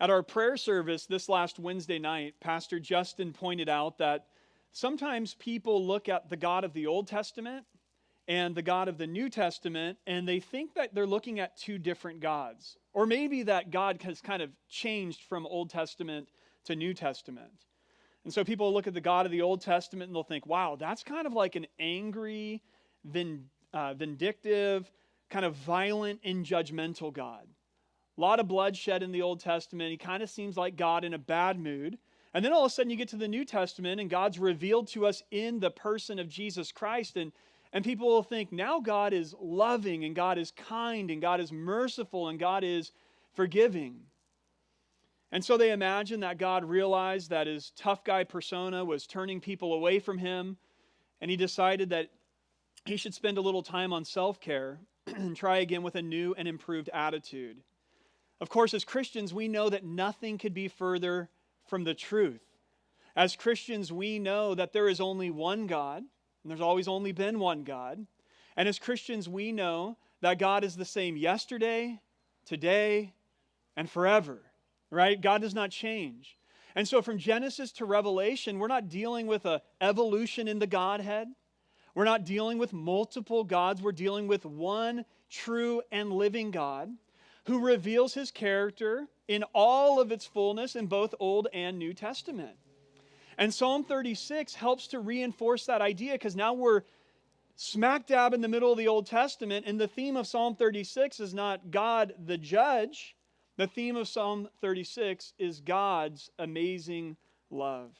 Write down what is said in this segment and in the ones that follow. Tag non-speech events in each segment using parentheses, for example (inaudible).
At our prayer service this last Wednesday night, Pastor Justin pointed out that sometimes people look at the God of the Old Testament and the God of the New Testament, and they think that they're looking at two different gods. Or maybe that God has kind of changed from Old Testament to New Testament. And so people look at the God of the Old Testament and they'll think, wow, that's kind of like an angry, uh, vindictive, kind of violent and judgmental God. A lot of bloodshed in the Old Testament. He kind of seems like God in a bad mood. And then all of a sudden you get to the New Testament and God's revealed to us in the person of Jesus Christ. And, and people will think now God is loving and God is kind and God is merciful and God is forgiving. And so they imagine that God realized that his tough guy persona was turning people away from him. And he decided that he should spend a little time on self care (clears throat) and try again with a new and improved attitude. Of course, as Christians, we know that nothing could be further from the truth. As Christians, we know that there is only one God, and there's always only been one God. And as Christians, we know that God is the same yesterday, today, and forever, right? God does not change. And so from Genesis to Revelation, we're not dealing with a evolution in the Godhead. We're not dealing with multiple gods. We're dealing with one true and living God who reveals his character in all of its fullness in both Old and New Testament. And Psalm 36 helps to reinforce that idea because now we're smack dab in the middle of the Old Testament, and the theme of Psalm 36 is not God the judge. The theme of Psalm 36 is God's amazing love.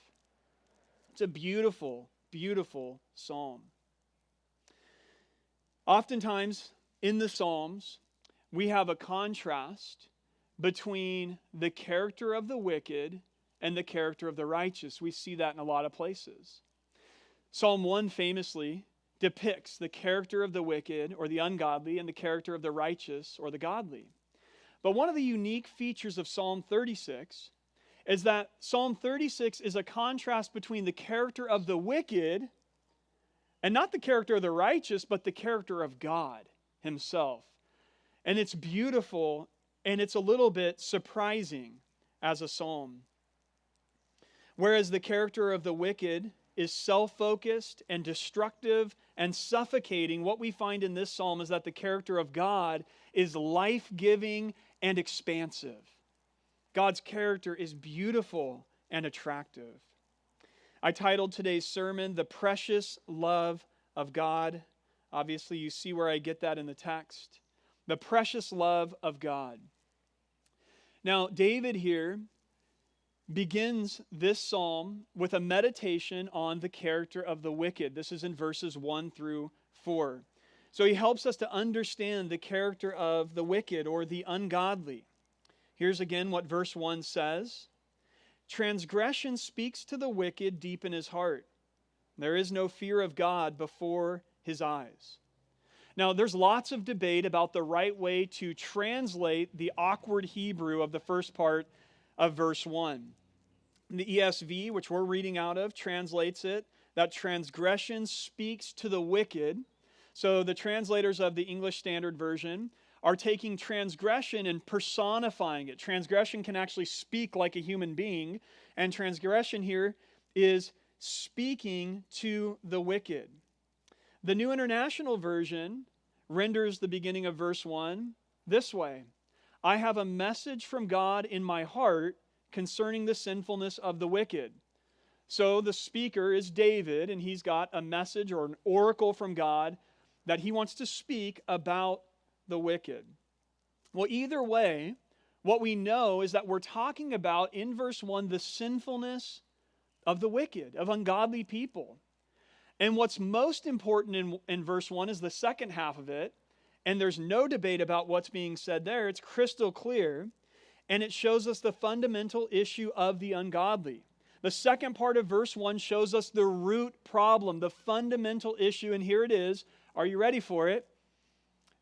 It's a beautiful, beautiful psalm. Oftentimes in the Psalms, we have a contrast between the character of the wicked and the character of the righteous. We see that in a lot of places. Psalm 1 famously depicts the character of the wicked or the ungodly and the character of the righteous or the godly. But one of the unique features of Psalm 36 is that Psalm 36 is a contrast between the character of the wicked and not the character of the righteous, but the character of God Himself. And it's beautiful and it's a little bit surprising as a psalm. Whereas the character of the wicked is self focused and destructive and suffocating, what we find in this psalm is that the character of God is life giving and expansive. God's character is beautiful and attractive. I titled today's sermon, The Precious Love of God. Obviously, you see where I get that in the text. The precious love of God. Now, David here begins this psalm with a meditation on the character of the wicked. This is in verses 1 through 4. So he helps us to understand the character of the wicked or the ungodly. Here's again what verse 1 says Transgression speaks to the wicked deep in his heart. There is no fear of God before his eyes. Now, there's lots of debate about the right way to translate the awkward Hebrew of the first part of verse 1. The ESV, which we're reading out of, translates it that transgression speaks to the wicked. So the translators of the English Standard Version are taking transgression and personifying it. Transgression can actually speak like a human being, and transgression here is speaking to the wicked. The New International Version renders the beginning of verse 1 this way I have a message from God in my heart concerning the sinfulness of the wicked. So the speaker is David, and he's got a message or an oracle from God that he wants to speak about the wicked. Well, either way, what we know is that we're talking about in verse 1 the sinfulness of the wicked, of ungodly people. And what's most important in, in verse 1 is the second half of it. And there's no debate about what's being said there. It's crystal clear. And it shows us the fundamental issue of the ungodly. The second part of verse 1 shows us the root problem, the fundamental issue. And here it is. Are you ready for it?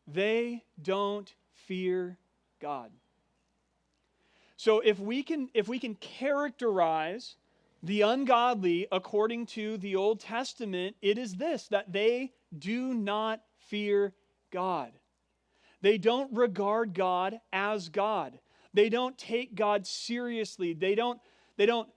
They don't fear God. So if we can if we can characterize the ungodly according to the Old Testament, it is this that they do not fear God. They don't regard God as God. They don't take God seriously. They don't, they don't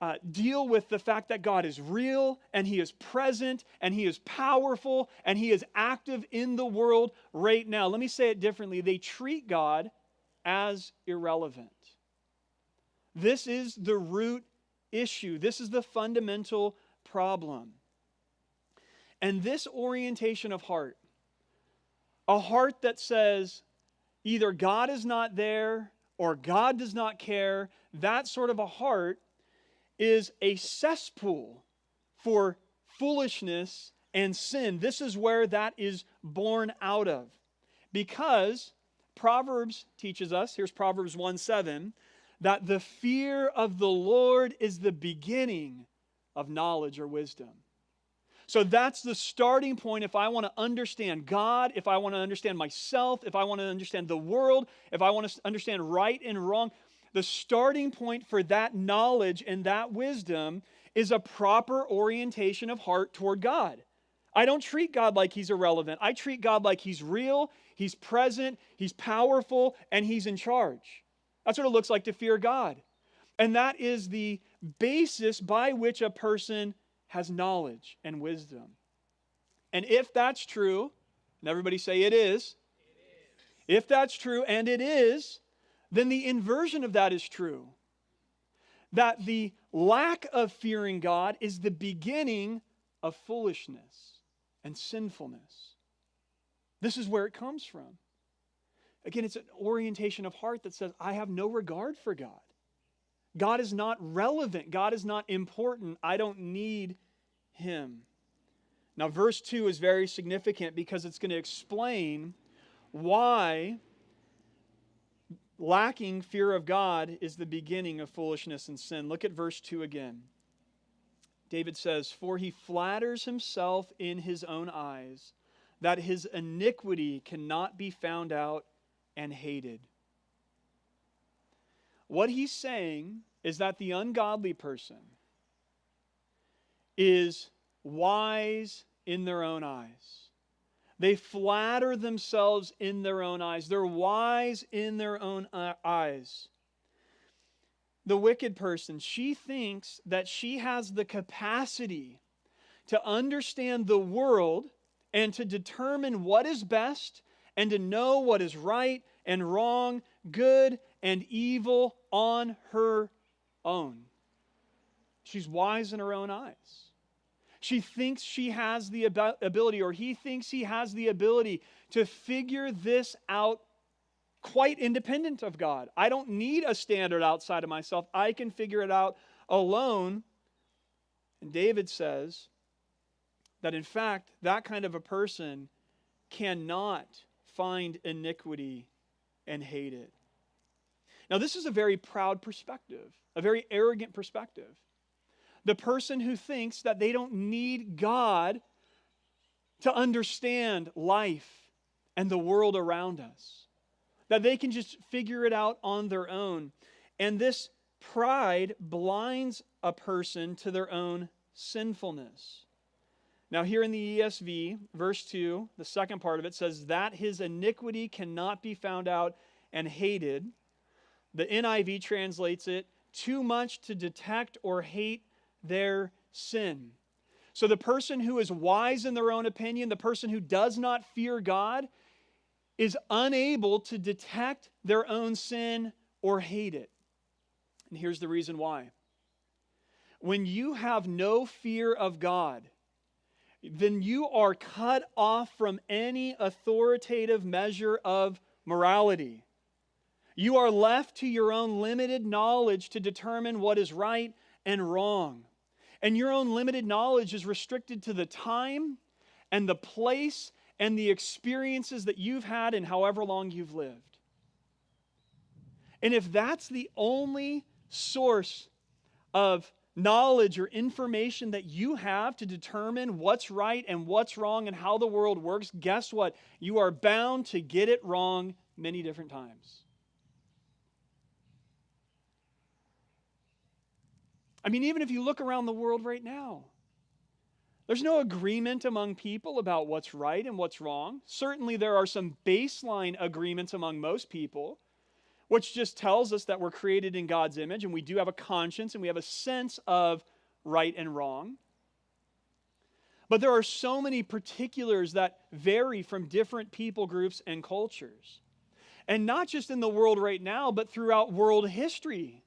uh, deal with the fact that God is real and He is present and He is powerful and He is active in the world right now. Let me say it differently. They treat God as irrelevant. This is the root issue, this is the fundamental problem. And this orientation of heart, a heart that says either God is not there or God does not care, that sort of a heart is a cesspool for foolishness and sin. This is where that is born out of. Because Proverbs teaches us, here's Proverbs 1 7, that the fear of the Lord is the beginning of knowledge or wisdom. So that's the starting point if I want to understand God, if I want to understand myself, if I want to understand the world, if I want to understand right and wrong. The starting point for that knowledge and that wisdom is a proper orientation of heart toward God. I don't treat God like he's irrelevant. I treat God like he's real, he's present, he's powerful, and he's in charge. That's what it looks like to fear God. And that is the basis by which a person has knowledge and wisdom. And if that's true, and everybody say it is, it is. If that's true, and it is, then the inversion of that is true. That the lack of fearing God is the beginning of foolishness and sinfulness. This is where it comes from. Again, it's an orientation of heart that says, I have no regard for God. God is not relevant. God is not important. I don't need him. Now, verse 2 is very significant because it's going to explain why lacking fear of God is the beginning of foolishness and sin. Look at verse 2 again. David says, For he flatters himself in his own eyes that his iniquity cannot be found out and hated. What he's saying is that the ungodly person is wise in their own eyes. They flatter themselves in their own eyes. They're wise in their own uh, eyes. The wicked person, she thinks that she has the capacity to understand the world and to determine what is best and to know what is right and wrong, good and evil on her own. She's wise in her own eyes. She thinks she has the ability, or he thinks he has the ability to figure this out quite independent of God. I don't need a standard outside of myself, I can figure it out alone. And David says that, in fact, that kind of a person cannot find iniquity and hate it. Now, this is a very proud perspective, a very arrogant perspective the person who thinks that they don't need God to understand life and the world around us, that they can just figure it out on their own. And this pride blinds a person to their own sinfulness. Now, here in the ESV, verse 2, the second part of it says, That his iniquity cannot be found out and hated. The NIV translates it, too much to detect or hate their sin. So, the person who is wise in their own opinion, the person who does not fear God, is unable to detect their own sin or hate it. And here's the reason why. When you have no fear of God, then you are cut off from any authoritative measure of morality. You are left to your own limited knowledge to determine what is right and wrong. And your own limited knowledge is restricted to the time and the place and the experiences that you've had in however long you've lived. And if that's the only source of knowledge or information that you have to determine what's right and what's wrong and how the world works, guess what? You are bound to get it wrong many different times. I mean, even if you look around the world right now, there's no agreement among people about what's right and what's wrong. Certainly, there are some baseline agreements among most people. Which just tells us that we're created in God's image and we do have a conscience and we have a sense of right and wrong. But there are so many particulars that vary from different people groups and cultures. And not just in the world right now, but throughout world history.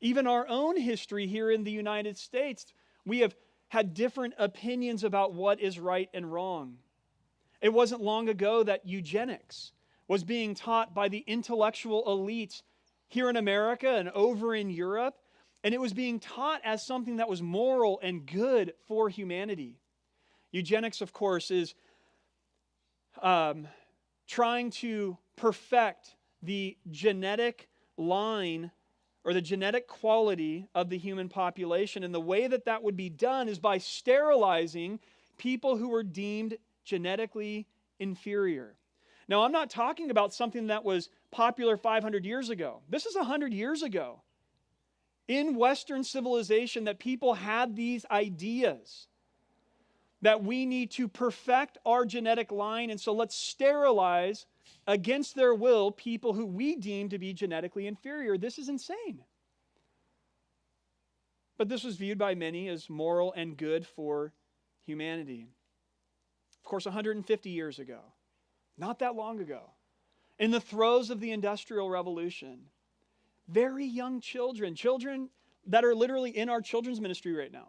Even our own history here in the United States, we have had different opinions about what is right and wrong. It wasn't long ago that eugenics was being taught by the intellectual elites here in America and over in Europe, and it was being taught as something that was moral and good for humanity. Eugenics, of course, is um, trying to perfect the genetic line or the genetic quality of the human population. And the way that that would be done is by sterilizing people who were deemed genetically inferior. Now, I'm not talking about something that was popular 500 years ago. This is 100 years ago. In Western civilization, that people had these ideas that we need to perfect our genetic line, and so let's sterilize against their will people who we deem to be genetically inferior. This is insane. But this was viewed by many as moral and good for humanity. Of course, 150 years ago, not that long ago, in the throes of the Industrial Revolution, very young children, children that are literally in our children's ministry right now,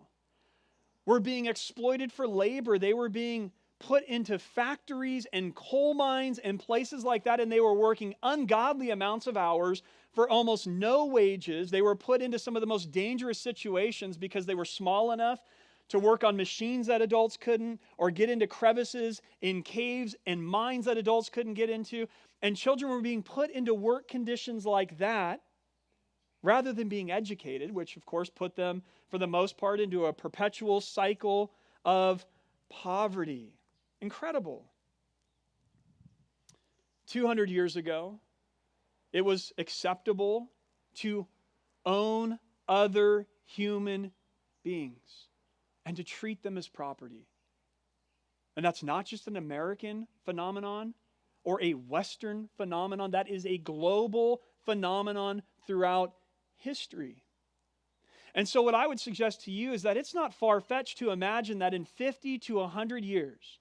were being exploited for labor. They were being put into factories and coal mines and places like that, and they were working ungodly amounts of hours for almost no wages. They were put into some of the most dangerous situations because they were small enough to work on machines that adults couldn't, or get into crevices in caves and mines that adults couldn't get into. And children were being put into work conditions like that rather than being educated, which of course put them, for the most part, into a perpetual cycle of poverty. Incredible. 200 years ago, it was acceptable to own other human beings and to treat them as property. And that's not just an American phenomenon or a Western phenomenon, that is a global phenomenon throughout history. And so, what I would suggest to you is that it's not far fetched to imagine that in 50 to 100 years,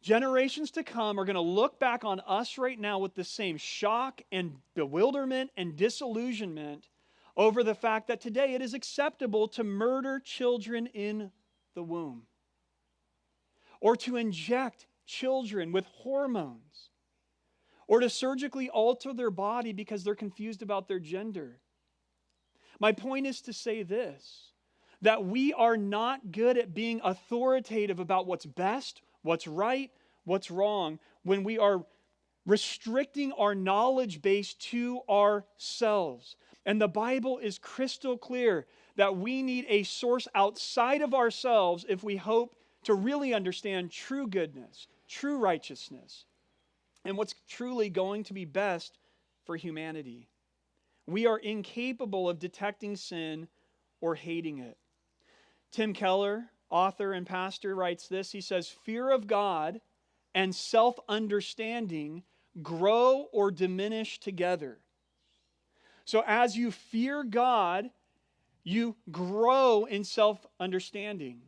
generations to come are going to look back on us right now with the same shock and bewilderment and disillusionment over the fact that today it is acceptable to murder children in the womb or to inject children with hormones or to surgically alter their body because they're confused about their gender. My point is to say this that we are not good at being authoritative about what's best what's right, what's wrong, when we are restricting our knowledge base to ourselves. And the Bible is crystal clear that we need a source outside of ourselves if we hope to really understand true goodness, true righteousness, and what's truly going to be best for humanity. We are incapable of detecting sin or hating it. Tim Keller, author and pastor, writes this He says, Fear of God and self understanding grow or diminish together. So as you fear God, you grow in self understanding.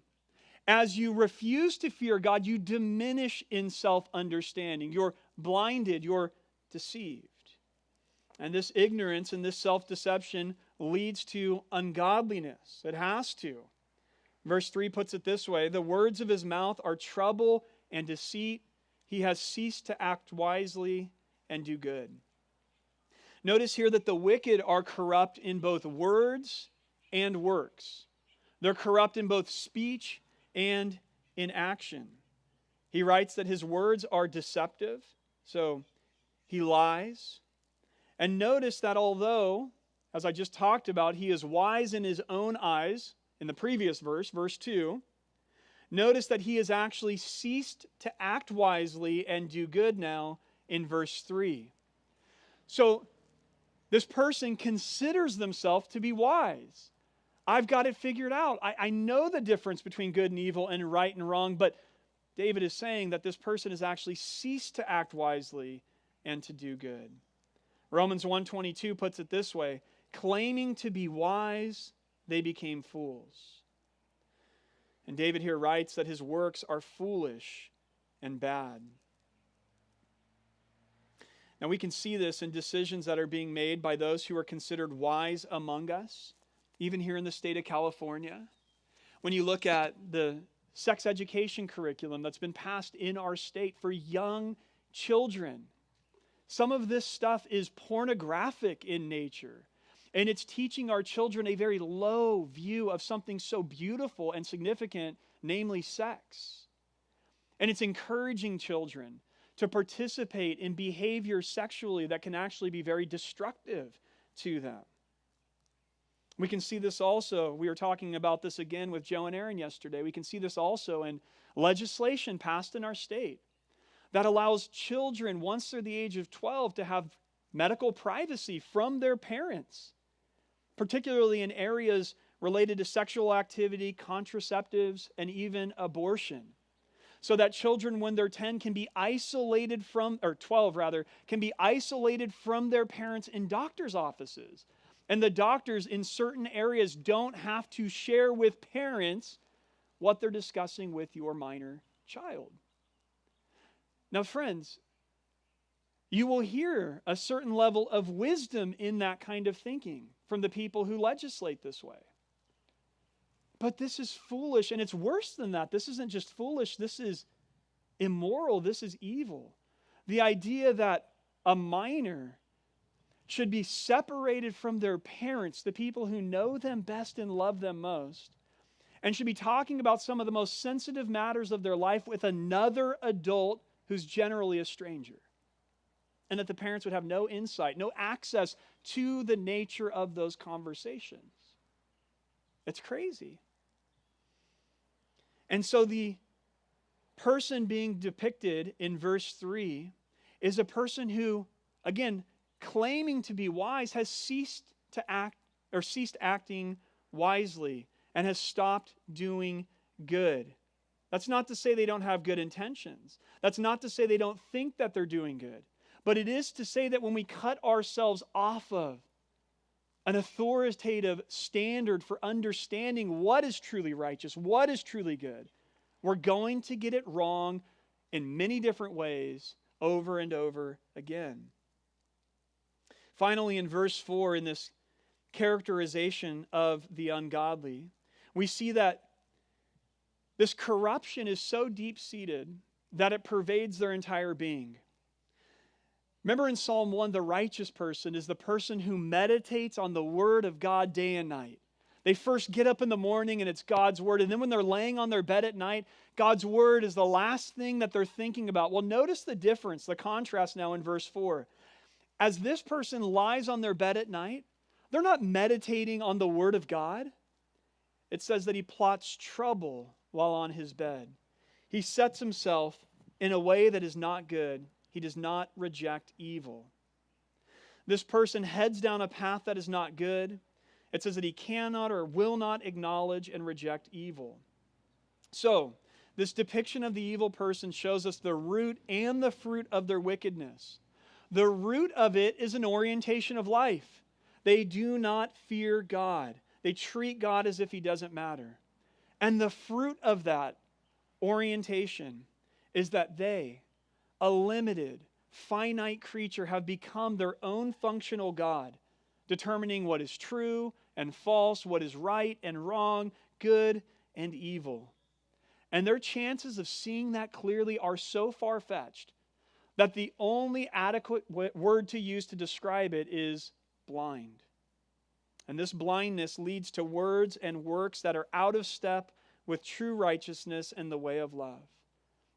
As you refuse to fear God, you diminish in self understanding. You're blinded, you're deceived. And this ignorance and this self deception leads to ungodliness. It has to. Verse 3 puts it this way The words of his mouth are trouble and deceit. He has ceased to act wisely and do good. Notice here that the wicked are corrupt in both words and works. They're corrupt in both speech and in action. He writes that his words are deceptive, so he lies. And notice that although, as I just talked about, he is wise in his own eyes, in the previous verse, verse 2, notice that he has actually ceased to act wisely and do good now in verse 3. So this person considers themselves to be wise. I've got it figured out. I, I know the difference between good and evil and right and wrong, but David is saying that this person has actually ceased to act wisely and to do good. Romans 1:22 puts it this way, claiming to be wise, they became fools. And David here writes that his works are foolish and bad. Now we can see this in decisions that are being made by those who are considered wise among us, even here in the state of California. When you look at the sex education curriculum that's been passed in our state for young children, some of this stuff is pornographic in nature. And it's teaching our children a very low view of something so beautiful and significant, namely sex. And it's encouraging children to participate in behavior sexually that can actually be very destructive to them. We can see this also. We were talking about this again with Joe and Aaron yesterday. We can see this also in legislation passed in our state that allows children, once they're the age of 12, to have medical privacy from their parents, particularly in areas related to sexual activity, contraceptives, and even abortion. So that children, when they're 10, can be isolated from, or 12 rather, can be isolated from their parents in doctor's offices. And the doctors in certain areas don't have to share with parents what they're discussing with your minor child. Now, friends, you will hear a certain level of wisdom in that kind of thinking from the people who legislate this way. But this is foolish, and it's worse than that. This isn't just foolish, this is immoral, this is evil. The idea that a minor should be separated from their parents, the people who know them best and love them most, and should be talking about some of the most sensitive matters of their life with another adult who's generally a stranger. And that the parents would have no insight, no access to the nature of those conversations. It's crazy. And so the person being depicted in verse 3 is a person who, again, claiming to be wise, has ceased to act or ceased acting wisely and has stopped doing good. That's not to say they don't have good intentions. That's not to say they don't think that they're doing good. But it is to say that when we cut ourselves off of an authoritative standard for understanding what is truly righteous, what is truly good, we're going to get it wrong in many different ways over and over again. Finally, in verse 4, in this characterization of the ungodly, we see that this corruption is so deep seated that it pervades their entire being. Remember in Psalm 1, the righteous person is the person who meditates on the word of God day and night. They first get up in the morning and it's God's word. And then when they're laying on their bed at night, God's word is the last thing that they're thinking about. Well, notice the difference, the contrast now in verse 4. As this person lies on their bed at night, they're not meditating on the word of God. It says that he plots trouble while on his bed. He sets himself in a way that is not good. He does not reject evil. This person heads down a path that is not good. It says that he cannot or will not acknowledge and reject evil. So, this depiction of the evil person shows us the root and the fruit of their wickedness. The root of it is an orientation of life. They do not fear God, they treat God as if he doesn't matter. And the fruit of that orientation is that they, a limited, finite creature, have become their own functional God, determining what is true and false, what is right and wrong, good and evil. And their chances of seeing that clearly are so far fetched that the only adequate word to use to describe it is blind. And this blindness leads to words and works that are out of step with true righteousness and the way of love,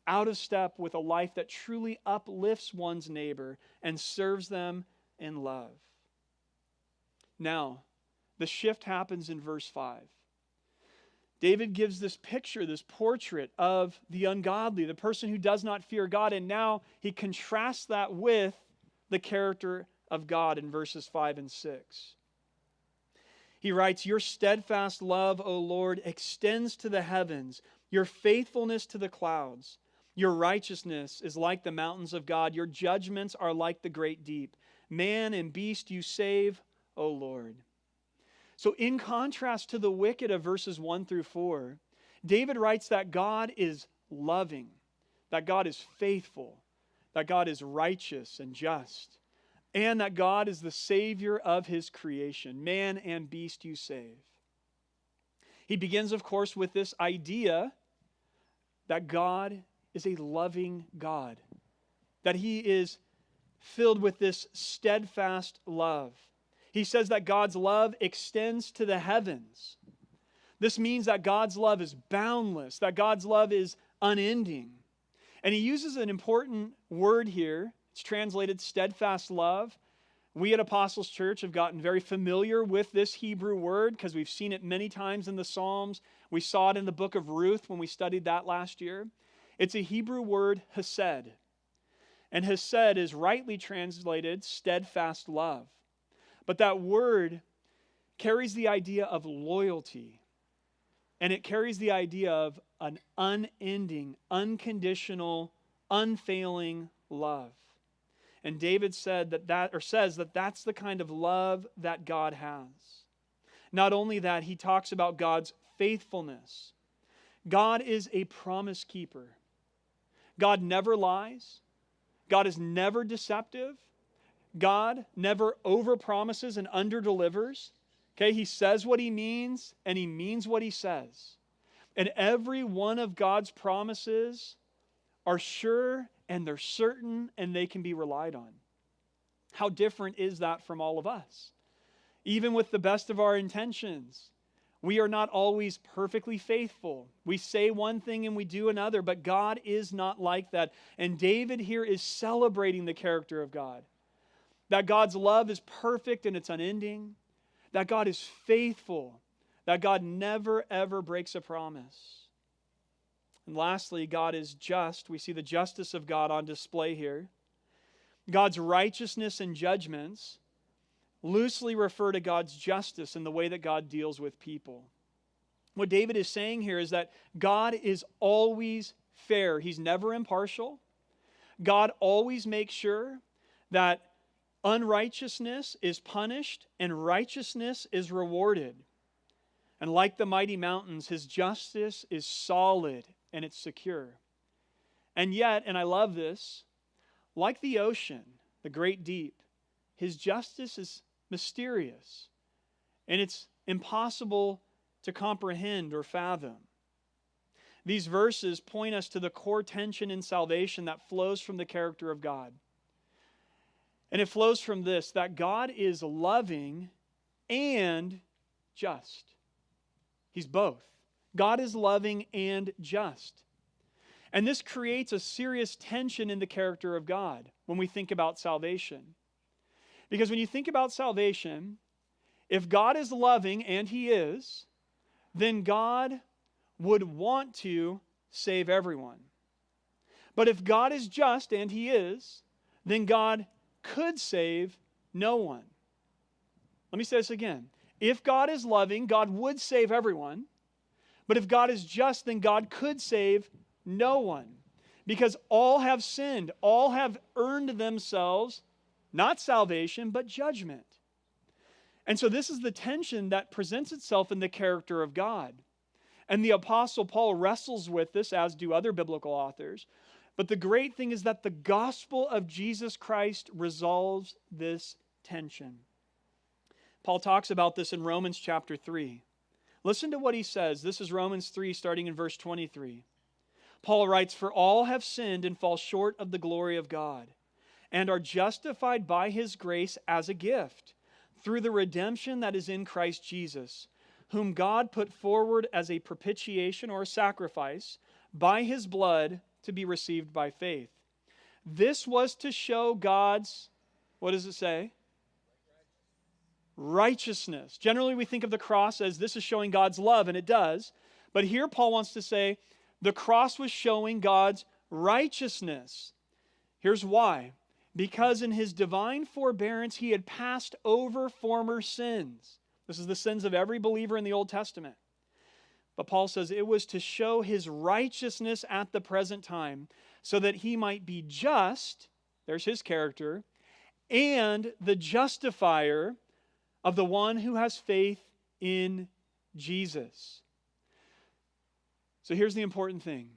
out of step with a life that truly uplifts one's neighbor and serves them in love. Now, the shift happens in verse 5. David gives this picture, this portrait of the ungodly, the person who does not fear God, and now he contrasts that with the character of God in verses 5 and 6. He writes, Your steadfast love, O Lord, extends to the heavens, your faithfulness to the clouds. Your righteousness is like the mountains of God, your judgments are like the great deep. Man and beast you save, O Lord. So, in contrast to the wicked of verses 1 through 4, David writes that God is loving, that God is faithful, that God is righteous and just, and that God is the Savior of his creation. Man and beast you save. He begins, of course, with this idea that God is a loving God, that he is filled with this steadfast love. He says that God's love extends to the heavens. This means that God's love is boundless, that God's love is unending. And he uses an important word here. It's translated steadfast love. We at Apostles Church have gotten very familiar with this Hebrew word because we've seen it many times in the Psalms. We saw it in the book of Ruth when we studied that last year. It's a Hebrew word, hesed. And hesed is rightly translated steadfast love. But that word carries the idea of loyalty, and it carries the idea of an unending, unconditional, unfailing love. And David said that that or says that that's the kind of love that God has. Not only that, he talks about God's faithfulness. God is a promise keeper. God never lies. God is never deceptive. God never overpromises and underdelivers. Okay, he says what he means and he means what he says. And every one of God's promises are sure and they're certain and they can be relied on. How different is that from all of us? Even with the best of our intentions, we are not always perfectly faithful. We say one thing and we do another, but God is not like that. And David here is celebrating the character of God. That God's love is perfect and it's unending. That God is faithful. That God never, ever breaks a promise. And lastly, God is just. We see the justice of God on display here. God's righteousness and judgments loosely refer to God's justice and the way that God deals with people. What David is saying here is that God is always fair, He's never impartial. God always makes sure that unrighteousness is punished and righteousness is rewarded. And like the mighty mountains, His justice is solid and it's secure. And yet, and I love this, like the ocean, the great deep, his justice is mysterious and it's impossible to comprehend or fathom. These verses point us to the core tension in salvation that flows from the character of God. And it flows from this that God is loving and just. He's both. God is loving and just. And this creates a serious tension in the character of God when we think about salvation. Because when you think about salvation, if God is loving, and He is, then God would want to save everyone. But if God is just, and He is, then God could save no one. Let me say this again. If God is loving, God would save everyone. But if God is just, then God could save no one. Because all have sinned, all have earned themselves not salvation, but judgment. And so this is the tension that presents itself in the character of God. And the Apostle Paul wrestles with this, as do other biblical authors. But the great thing is that the gospel of Jesus Christ resolves this tension. Paul talks about this in Romans chapter 3. Listen to what he says. This is Romans 3, starting in verse 23. Paul writes, For all have sinned and fall short of the glory of God, and are justified by his grace as a gift, through the redemption that is in Christ Jesus, whom God put forward as a propitiation or a sacrifice by his blood to be received by faith. This was to show God's, what does it say? righteousness. Generally, we think of the cross as this is showing God's love, and it does. But here, Paul wants to say the cross was showing God's righteousness. Here's why because in his divine forbearance, he had passed over former sins. This is the sins of every believer in the Old Testament. But Paul says it was to show his righteousness at the present time, so that he might be just, there's his character, and the justifier of the one who has faith in Jesus. So here's the important thing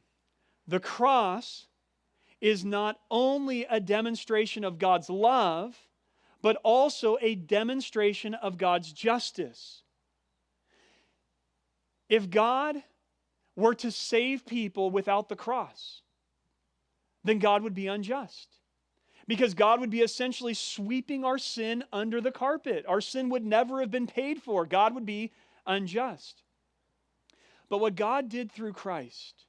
the cross is not only a demonstration of God's love, but also a demonstration of God's justice. If God were to save people without the cross, then God would be unjust. Because God would be essentially sweeping our sin under the carpet. Our sin would never have been paid for. God would be unjust. But what God did through Christ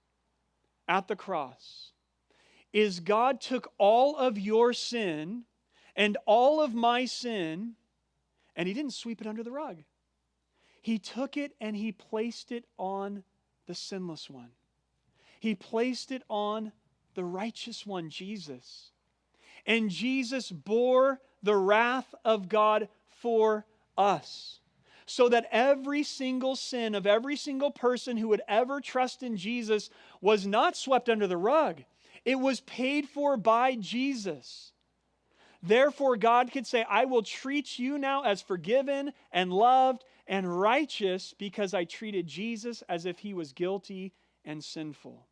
at the cross is God took all of your sin and all of my sin, and He didn't sweep it under the rug. He took it and He placed it on the sinless one. He placed it on the righteous one, Jesus. And Jesus bore the wrath of God for us. So that every single sin of every single person who would ever trust in Jesus was not swept under the rug. It was paid for by Jesus. Therefore, God could say, I will treat you now as forgiven and loved and righteous because I treated Jesus as if he was guilty and sinful.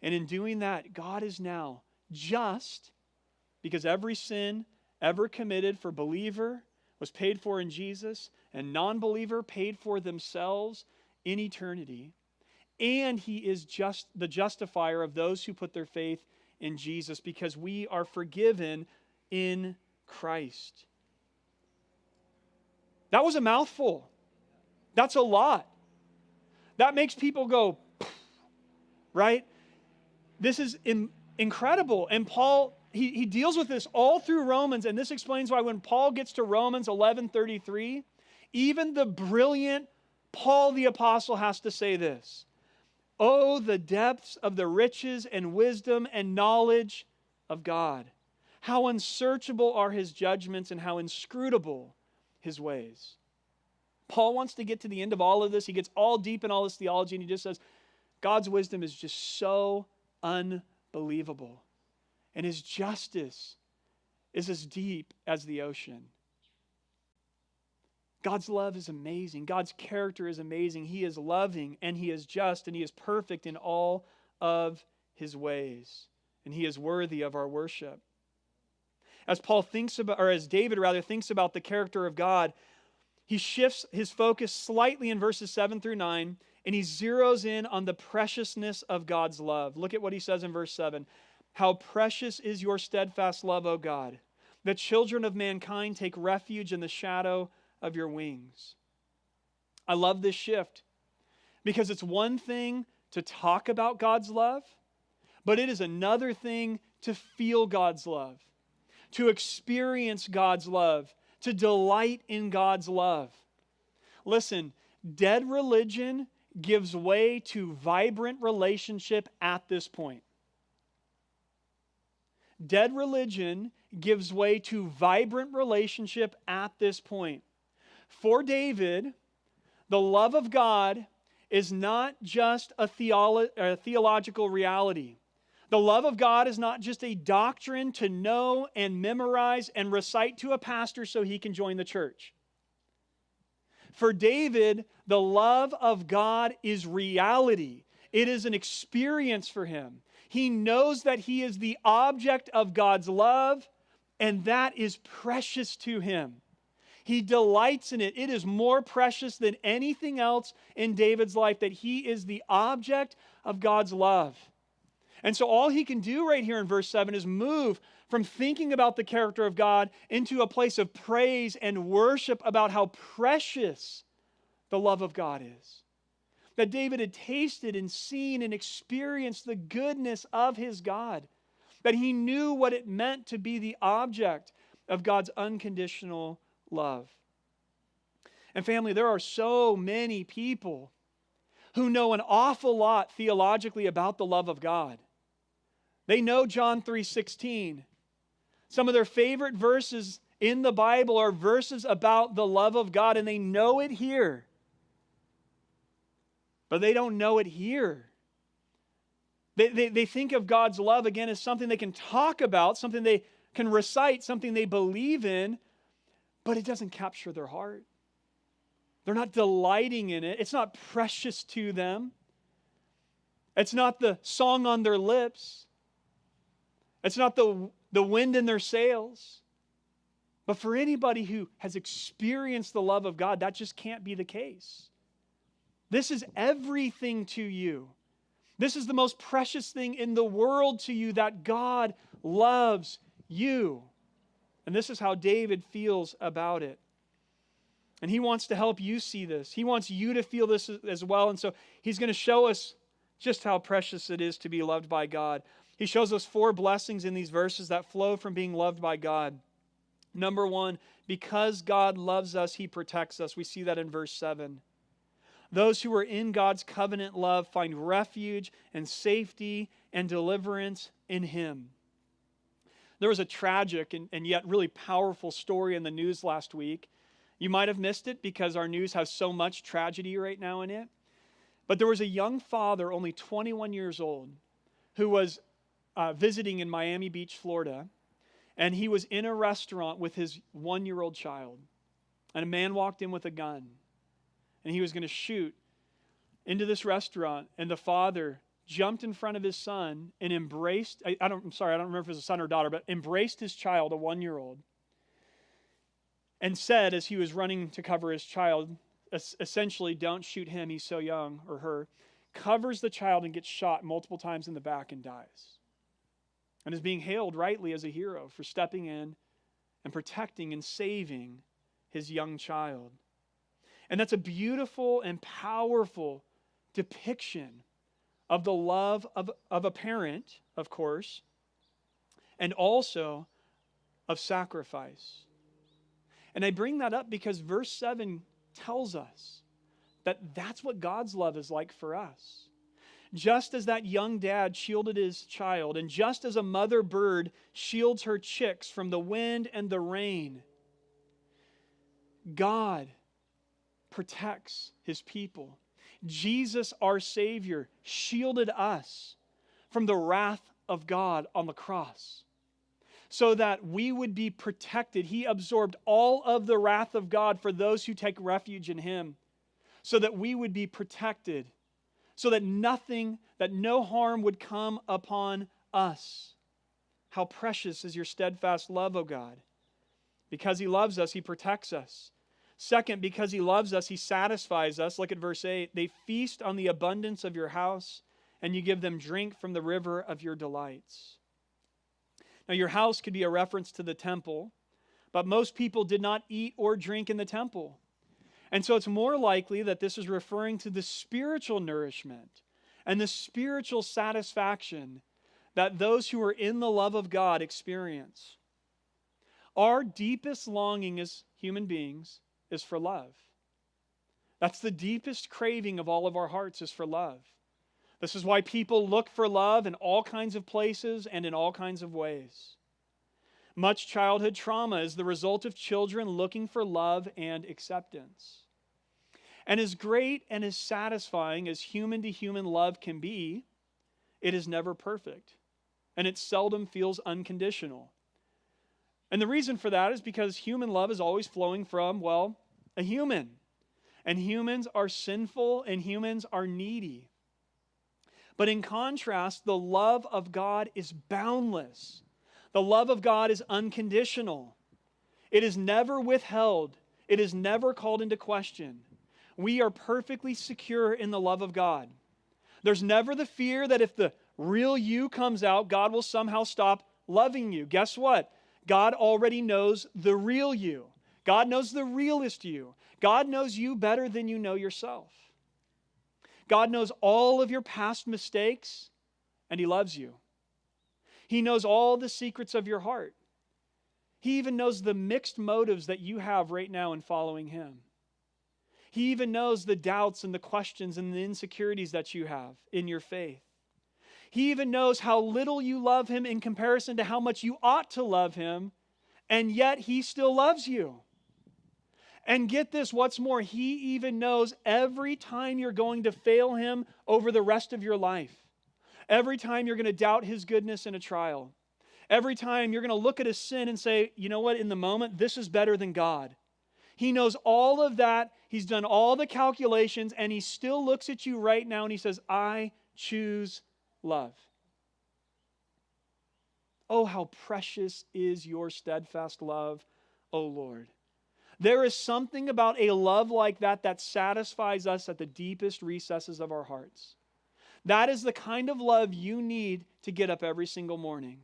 And in doing that, God is now just because every sin ever committed for believer was paid for in Jesus and non believer paid for themselves in eternity and he is just the justifier of those who put their faith in Jesus because we are forgiven in Christ. That was a mouthful. That's a lot. That makes people go, right? This is in, incredible. And Paul, he, he deals with this all through Romans, and this explains why when Paul gets to Romans 11:33, even the brilliant Paul the apostle has to say this. Oh, the depths of the riches and wisdom and knowledge of God. How unsearchable are his judgments and how inscrutable his ways. Paul wants to get to the end of all of this. He gets all deep in all this theology and he just says, God's wisdom is just so unbelievable. And his justice is as deep as the ocean. God's love is amazing. God's character is amazing. He is loving and He is just and He is perfect in all of His ways. And He is worthy of our worship. As Paul thinks about, or as David rather thinks about the character of God, he shifts his focus slightly in verses 7 through 9 and he zeroes in on the preciousness of God's love. Look at what he says in verse 7 How precious is your steadfast love, O God! The children of mankind take refuge in the shadow of your wings. I love this shift because it's one thing to talk about God's love, but it is another thing to feel God's love, to experience God's love, to delight in God's love. Listen, dead religion gives way to vibrant relationship at this point. Dead religion gives way to vibrant relationship at this point. For David, the love of God is not just a, theolo- a, theological reality. The love of God is not just a doctrine to know and memorize and recite to a pastor so he can join the church. For David, the love of God is reality, it is an experience for him. He knows that he is the object of God's love, and that is precious to him. He delights in it. It is more precious than anything else in David's life that he is the object of God's love. And so, all he can do right here in verse 7 is move from thinking about the character of God into a place of praise and worship about how precious the love of God is. That David had tasted and seen and experienced the goodness of his God. That he knew what it meant to be the object of God's unconditional love. And family, there are so many people who know an awful lot theologically about the love of God. They know John 3:16. Some of their favorite verses in the Bible are verses about the love of God and they know it here. But they don't know it here. They, they, they think of God's love again as something they can talk about, something they can recite something they believe in, but it doesn't capture their heart. They're not delighting in it, it's not precious to them. It's not the song on their lips. It's not the, the wind in their sails. But for anybody who has experienced the love of God, that just can't be the case. This is everything to you. This is the most precious thing in the world to you that God loves you. And this is how David feels about it. And he wants to help you see this. He wants you to feel this as well. And so he's going to show us just how precious it is to be loved by God. He shows us four blessings in these verses that flow from being loved by God. Number one, because God loves us, he protects us. We see that in verse 7. Those who are in God's covenant love find refuge and safety and deliverance in him. There was a tragic and, and yet really powerful story in the news last week. You might have missed it because our news has so much tragedy right now in it. But there was a young father, only 21 years old, who was uh, visiting in Miami Beach, Florida, and he was in a restaurant with his one year old child. And a man walked in with a gun, and he was going to shoot into this restaurant, and the father jumped in front of his son and embraced I, I don't I'm sorry, I don't remember if it was a son or daughter, but embraced his child, a one year old, and said as he was running to cover his child, essentially, don't shoot him, he's so young, or her, covers the child and gets shot multiple times in the back and dies. And is being hailed rightly as a hero for stepping in and protecting and saving his young child. And that's a beautiful and powerful depiction of the love of, of a parent, of course, and also of sacrifice. And I bring that up because verse 7 tells us that that's what God's love is like for us. Just as that young dad shielded his child, and just as a mother bird shields her chicks from the wind and the rain, God protects his people. Jesus, our Savior, shielded us from the wrath of God on the cross so that we would be protected. He absorbed all of the wrath of God for those who take refuge in Him, so that we would be protected, so that nothing, that no harm would come upon us. How precious is your steadfast love, O God. Because He loves us, He protects us. Second, because He loves us, He satisfies us. Look at verse 8. They feast on the abundance of your house, and you give them drink from the river of your delights. Now, your house could be a reference to the temple, but most people did not eat or drink in the temple. And so it's more likely that this is referring to the spiritual nourishment and the spiritual satisfaction that those who are in the love of God experience. Our deepest longing as human beings is for love. That's the deepest craving of all of our hearts is for love. This is why people look for love in all kinds of places and in all kinds of ways. Much childhood trauma is the result of children looking for love and acceptance. And as great and as satisfying as human to human love can be, it is never perfect. And it seldom feels unconditional. And the reason for that is because human love is always flowing from, well, a human. And humans are sinful and humans are needy. But in contrast, the love of God is boundless. The love of God is unconditional. It is never withheld, it is never called into question. We are perfectly secure in the love of God. There's never the fear that if the real you comes out, God will somehow stop loving you. Guess what? God already knows the real you. God knows the realest you. God knows you better than you know yourself. God knows all of your past mistakes, and He loves you. He knows all the secrets of your heart. He even knows the mixed motives that you have right now in following Him. He even knows the doubts and the questions and the insecurities that you have in your faith. He even knows how little you love Him in comparison to how much you ought to love Him, and yet He still loves you. And get this what's more, He even knows every time you're going to fail Him over the rest of your life, every time you're going to doubt His goodness in a trial, Every time you're going to look at a sin and say, you know what, in the moment, this is better than God. He knows all of that. He's done all the calculations, and he still looks at you right now and he says, I choose love. Oh, how precious is your steadfast love, O Lord. There is something about a love like that that satisfies us at the deepest recesses of our hearts. That is the kind of love you need to get up every single morning.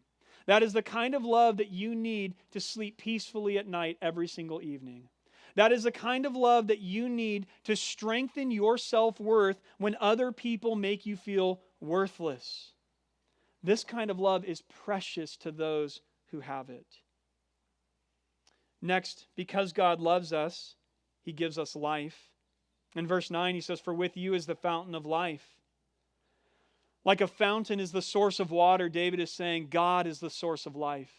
That is the kind of love that you need to sleep peacefully at night every single evening. That is the kind of love that you need to strengthen your self worth when other people make you feel worthless. This kind of love is precious to those who have it. Next, because God loves us, he gives us life. In verse 9, he says, For with you is the fountain of life. Like a fountain is the source of water, David is saying, God is the source of life.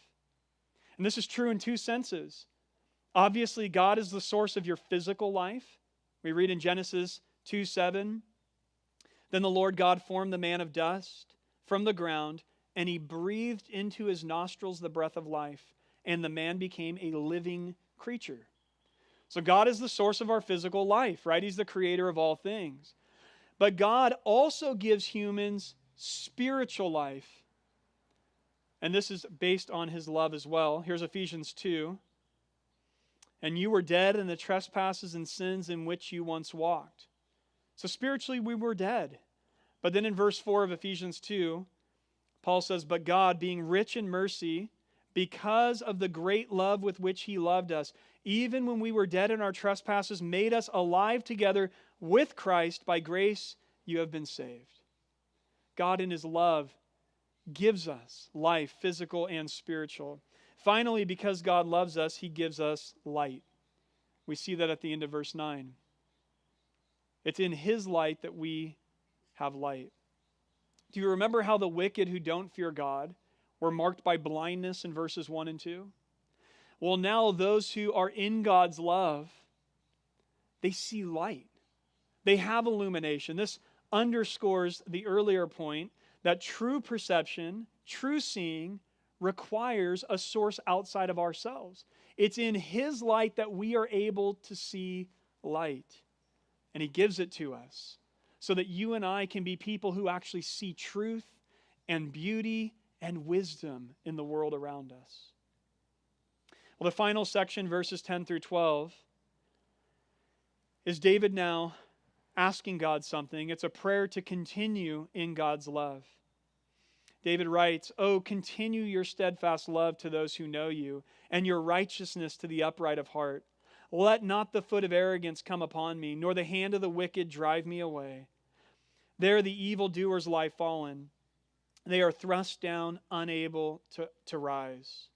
And this is true in two senses. Obviously, God is the source of your physical life. We read in Genesis 2 7, Then the Lord God formed the man of dust from the ground, and he breathed into his nostrils the breath of life and the man became a living creature. So God is the source of our physical life, right? He's the creator of all things. But God also gives humans spiritual life. And this is based on his love as well. Here's Ephesians 2. And you were dead in the trespasses and sins in which you once walked. So spiritually, we were dead. But then in verse 4 of Ephesians 2, Paul says, But God, being rich in mercy, because of the great love with which he loved us, even when we were dead in our trespasses, made us alive together with Christ. By grace, you have been saved. God, in his love, gives us life, physical and spiritual. Finally, because God loves us, he gives us light. We see that at the end of verse 9. It's in his light that we have light. Do you remember how the wicked who don't fear God? were marked by blindness in verses 1 and 2. Well, now those who are in God's love, they see light. They have illumination. This underscores the earlier point that true perception, true seeing, requires a source outside of ourselves. It's in His light that we are able to see light. And He gives it to us so that you and I can be people who actually see truth and beauty and wisdom in the world around us. Well, the final section, verses 10 through 12, is David now asking God something. It's a prayer to continue in God's love. David writes, Oh, continue your steadfast love to those who know you, and your righteousness to the upright of heart. Let not the foot of arrogance come upon me, nor the hand of the wicked drive me away. There the evildoers lie fallen they are thrust down, unable to, to rise.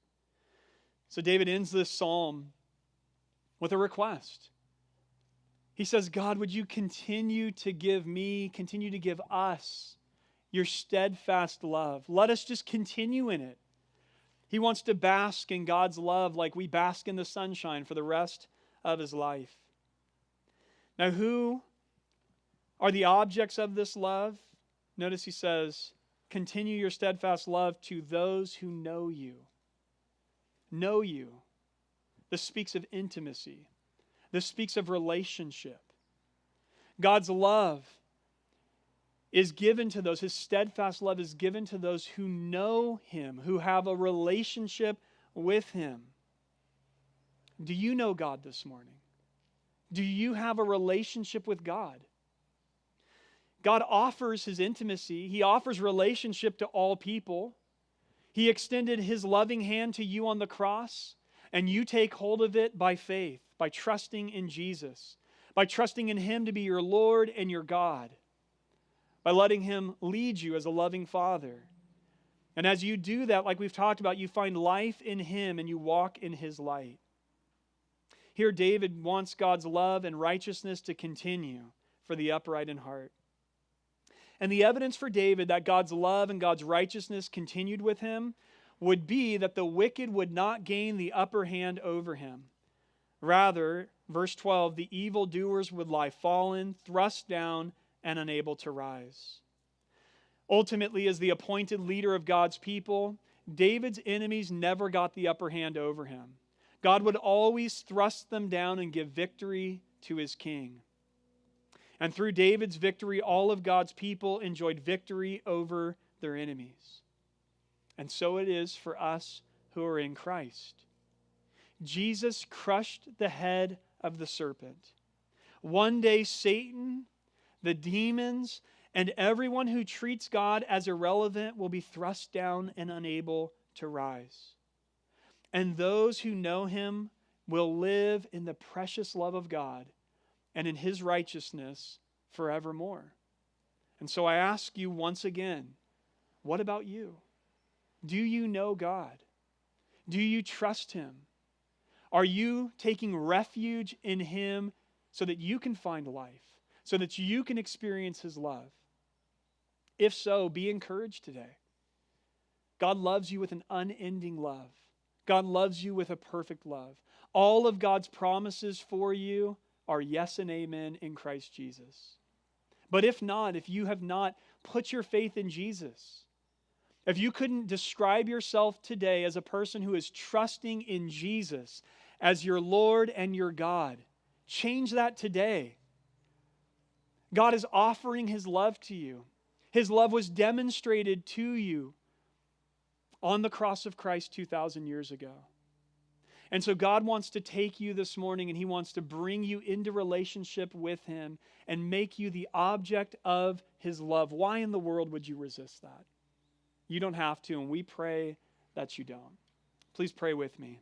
So David ends this psalm with a request. He says, God, would you continue to give me, continue to give us your steadfast love? Let us just continue in it. He wants to bask in God's love like we bask in the sunshine for the rest of his life. Now, who are the objects of this love? Notice he says, Continue your steadfast love to those who know you. Know you. This speaks of intimacy, this speaks of relationship. God's love is given to those, his steadfast love is given to those who know him, who have a relationship with him. Do you know God this morning? Do you have a relationship with God? God offers his intimacy, he offers relationship to all people. He extended his loving hand to you on the cross, and you take hold of it by faith, by trusting in Jesus, by trusting in him to be your Lord and your God, by letting him lead you as a loving father. And as you do that, like we've talked about, you find life in him and you walk in his light. Here, David wants God's love and righteousness to continue for the upright in heart. And the evidence for David that God's love and God's righteousness continued with him would be that the wicked would not gain the upper hand over him. Rather, verse 12, the evildoers would lie fallen, thrust down, and unable to rise. Ultimately, as the appointed leader of God's people, David's enemies never got the upper hand over him. God would always thrust them down and give victory to his king. And through David's victory, all of God's people enjoyed victory over their enemies. And so it is for us who are in Christ. Jesus crushed the head of the serpent. One day, Satan, the demons, and everyone who treats God as irrelevant will be thrust down and unable to rise. And those who know him will live in the precious love of God and in his righteousness forevermore. And so I ask you once again what about you? Do you know God? Do you trust him? Are you taking refuge in him so that you can find life, so that you can experience his love? If so, be encouraged today. God loves you with an unending love. God loves you with a perfect love. All of God's promises for you are yes and amen in Christ Jesus. But if not, if you have not put your faith in Jesus, if you couldn't describe yourself today as a person who is trusting in Jesus as your Lord and your God, change that today. God is offering His love to you. His love was demonstrated to you on the cross of Christ 2,000 years ago. And so God wants to take you this morning and He wants to bring you into relationship with Him and make you the object of His love. Why in the world would you resist that? You don't have to, and we pray that you don't. Please pray with me.